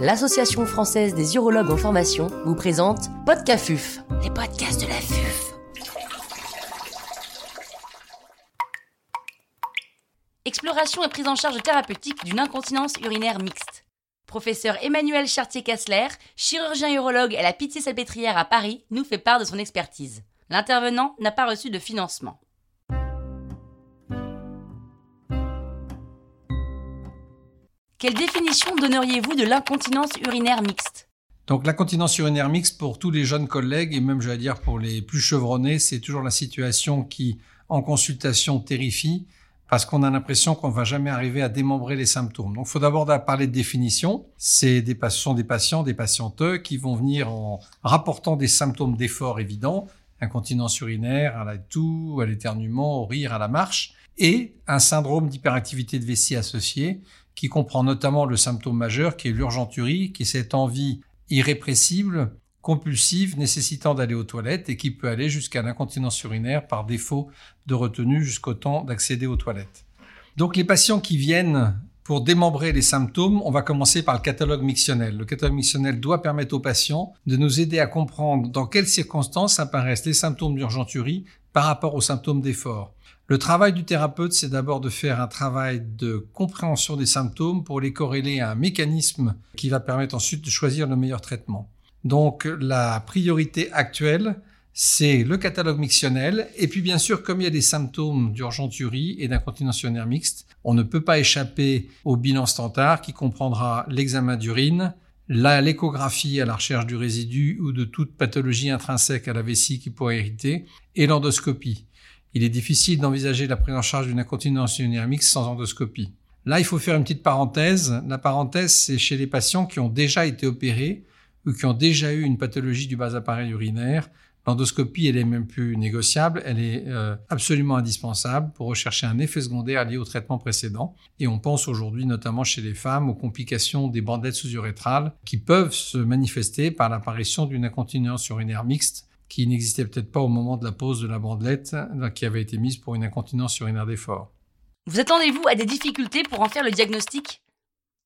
l'Association française des urologues en formation vous présente Podcafuf, les podcasts de la FUF. Exploration et prise en charge thérapeutique d'une incontinence urinaire mixte. Professeur Emmanuel Chartier-Kassler, chirurgien urologue à la Pitié-Salpêtrière à Paris, nous fait part de son expertise. L'intervenant n'a pas reçu de financement. Quelle définition donneriez-vous de l'incontinence urinaire mixte? Donc l'incontinence urinaire mixte pour tous les jeunes collègues et même j'allais dire pour les plus chevronnés, c'est toujours la situation qui en consultation terrifie parce qu'on a l'impression qu'on va jamais arriver à démembrer les symptômes. Donc il faut d'abord parler de définition. Ce sont des patients, des patientes qui vont venir en rapportant des symptômes d'effort évidents, incontinence urinaire, à la toux, à l'éternuement, au rire, à la marche, et un syndrome d'hyperactivité de vessie associé qui comprend notamment le symptôme majeur qui est l'urgenturie, qui est cette envie irrépressible, compulsive, nécessitant d'aller aux toilettes et qui peut aller jusqu'à l'incontinence urinaire par défaut de retenue jusqu'au temps d'accéder aux toilettes. Donc les patients qui viennent pour démembrer les symptômes, on va commencer par le catalogue mictionnel. Le catalogue mictionnel doit permettre aux patients de nous aider à comprendre dans quelles circonstances apparaissent les symptômes d'urgenturie par rapport aux symptômes d'effort. Le travail du thérapeute, c'est d'abord de faire un travail de compréhension des symptômes pour les corréler à un mécanisme qui va permettre ensuite de choisir le meilleur traitement. Donc la priorité actuelle, c'est le catalogue mictionnel. Et puis bien sûr, comme il y a des symptômes d'urgenturie et d'incontinence urinaire mixte, on ne peut pas échapper au bilan standard qui comprendra l'examen d'urine, l'échographie à la recherche du résidu ou de toute pathologie intrinsèque à la vessie qui pourrait irriter, et l'endoscopie il est difficile d'envisager la prise en charge d'une incontinence urinaire mixte sans endoscopie. Là, il faut faire une petite parenthèse. La parenthèse, c'est chez les patients qui ont déjà été opérés ou qui ont déjà eu une pathologie du bas appareil urinaire. L'endoscopie, elle est même plus négociable, elle est euh, absolument indispensable pour rechercher un effet secondaire lié au traitement précédent. Et on pense aujourd'hui notamment chez les femmes aux complications des bandelettes sous-urétrales qui peuvent se manifester par l'apparition d'une incontinence urinaire mixte qui n'existait peut-être pas au moment de la pose de la bandelette qui avait été mise pour une incontinence urinaire d'effort. Vous attendez-vous à des difficultés pour en faire le diagnostic?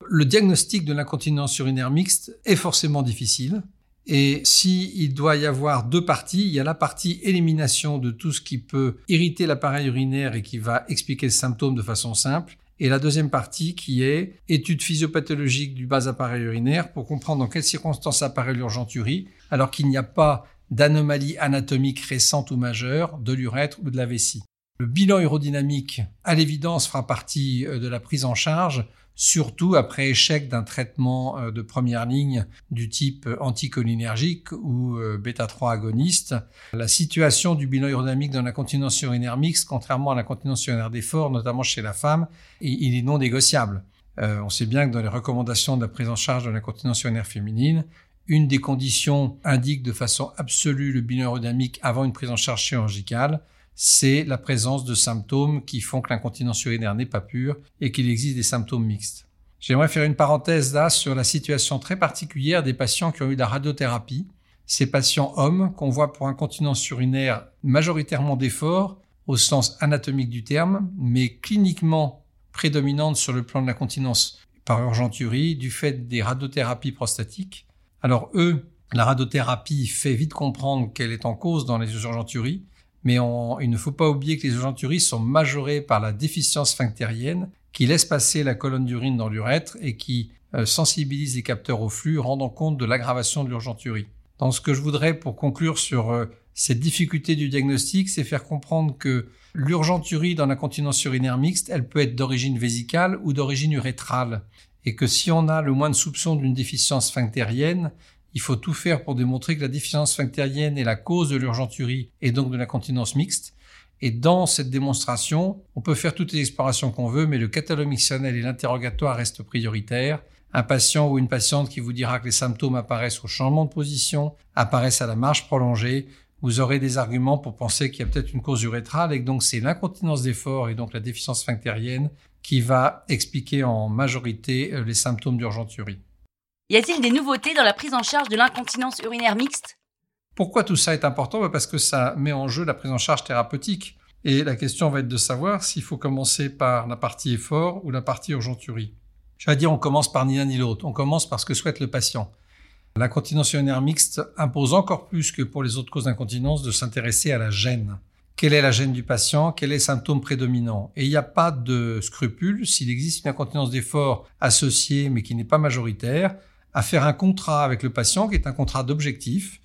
Le diagnostic de l'incontinence urinaire mixte est forcément difficile. Et s'il il doit y avoir deux parties, il y a la partie élimination de tout ce qui peut irriter l'appareil urinaire et qui va expliquer le symptôme de façon simple. Et la deuxième partie qui est étude physiopathologique du bas appareil urinaire pour comprendre dans quelles circonstances apparaît l'urgenturie, alors qu'il n'y a pas d'anomalies anatomiques récentes ou majeures de l'urètre ou de la vessie. Le bilan urodynamique, à l'évidence, fera partie euh, de la prise en charge, surtout après échec d'un traitement euh, de première ligne du type anticholinergique ou euh, bêta-3 agoniste. La situation du bilan urodynamique dans l'incontinence urinaire mixte, contrairement à l'incontinence urinaire d'effort, notamment chez la femme, il est non négociable. on sait bien que dans les recommandations de la prise en charge de l'incontinence urinaire féminine, une des conditions indique de façon absolue le bilan aérodynamique avant une prise en charge chirurgicale, c'est la présence de symptômes qui font que l'incontinence urinaire n'est pas pure et qu'il existe des symptômes mixtes. J'aimerais faire une parenthèse là sur la situation très particulière des patients qui ont eu de la radiothérapie. Ces patients hommes qu'on voit pour incontinence urinaire majoritairement d'effort au sens anatomique du terme, mais cliniquement prédominante sur le plan de l'incontinence par urgenturie du fait des radiothérapies prostatiques alors eux, la radiothérapie fait vite comprendre qu'elle est en cause dans les urgenturies, mais il ne faut pas oublier que les urgenturies sont majorées par la déficience sphinctérienne qui laisse passer la colonne d'urine dans l'urètre et qui euh, sensibilise les capteurs au flux, rendant compte de l'aggravation de l'urgenturie. Donc ce que je voudrais pour conclure sur euh, cette difficulté du diagnostic, c'est faire comprendre que l'urgenturie dans la continence urinaire mixte, elle peut être d'origine vésicale ou d'origine urétrale et que si on a le moins de soupçon d'une déficience sphinctérienne, il faut tout faire pour démontrer que la déficience sphinctérienne est la cause de l'urgenturie et donc de l'incontinence mixte. Et dans cette démonstration, on peut faire toutes les explorations qu'on veut, mais le catalogue mixtionnel et l'interrogatoire restent prioritaires. Un patient ou une patiente qui vous dira que les symptômes apparaissent au changement de position, apparaissent à la marche prolongée, vous aurez des arguments pour penser qu'il y a peut-être une cause urétrale et que donc c'est l'incontinence d'effort et donc la déficience sphinctérienne qui va expliquer en majorité euh, les symptômes d'urgenturie. Y a-t-il des nouveautés dans la prise en charge de l'incontinence urinaire mixte? Pourquoi tout ça est important? Bah, Parce que ça met en jeu la prise en charge thérapeutique. Et la question va être de savoir s'il faut commencer par la partie effort ou la partie urgenturie. J'allais dire, on commence par ni l'un ni l'autre. On commence par ce que souhaite le patient. L'incontinence urinaire mixte impose encore plus que pour les autres causes d'incontinence de s'intéresser à la gêne. Quelle est la gêne du patient? Quel est le symptôme prédominant? Et il n'y a pas de scrupule, s'il existe une incontinence d'effort associée mais qui n'est pas majoritaire, à faire un contrat avec le patient qui est un contrat d'objectif.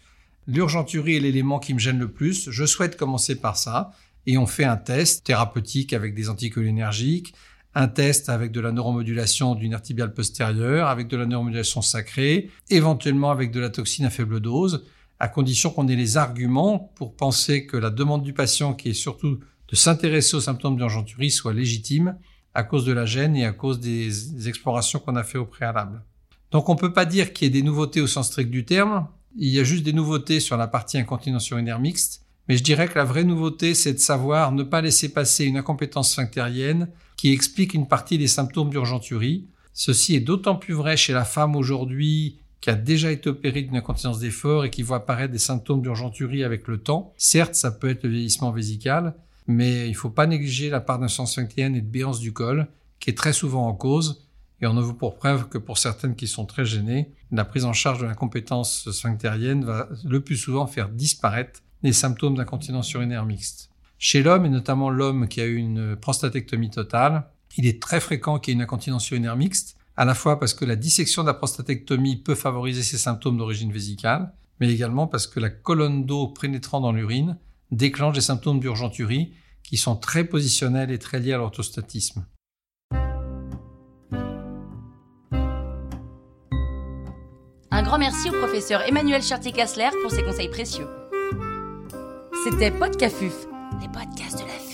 L'urgenturie est l'élément qui me gêne le plus. Je souhaite commencer par ça. Et on fait un test thérapeutique avec des anticholinergiques, un test avec de la neuromodulation du nerf tibial postérieur, avec de la neuromodulation sacrée, éventuellement avec de la toxine à faible dose, à condition qu'on ait les arguments pour penser que la demande du patient, qui est surtout de s'intéresser aux symptômes d'urgenturie, soit légitime à cause de la gêne et à cause des explorations qu'on a fait au préalable. Donc on ne peut pas dire qu'il y ait des nouveautés au sens strict du terme, il y a juste des nouveautés sur la partie incontinence urinaire mixte, mais je dirais que la vraie nouveauté, c'est de savoir ne pas laisser passer une incompétence sphinctérienne qui explique une partie des symptômes d'urgenturie. Ceci est d'autant plus vrai chez la femme aujourd'hui qui a déjà été opérée d'une incontinence d'effort et qui voit apparaître des symptômes d'urgenturie avec le temps. Certes, ça peut être le vieillissement vésical, mais il ne faut pas négliger la part d'insuffisance sphinctérienne et de béance du col, qui est très souvent en cause. Et on ne veut pour preuve que pour certaines qui sont très gênées, la prise en charge de l'incompétence sphinctérienne va le plus souvent faire disparaître les symptômes d'incontinence urinaire mixte. Chez l'homme, et notamment l'homme qui a eu une prostatectomie totale, il est très fréquent qu'il y ait une incontinence urinaire mixte, à la fois parce que la dissection de la prostatectomie peut favoriser ces symptômes d'origine vésicale, mais également parce que la colonne d'eau pénétrant dans l'urine déclenche des symptômes d'urgenturie qui sont très positionnels et très liés à l'orthostatisme. Un grand merci au professeur Emmanuel Chartier-Kassler pour ses conseils précieux. C'était Podcafuf, les podcasts de la vie.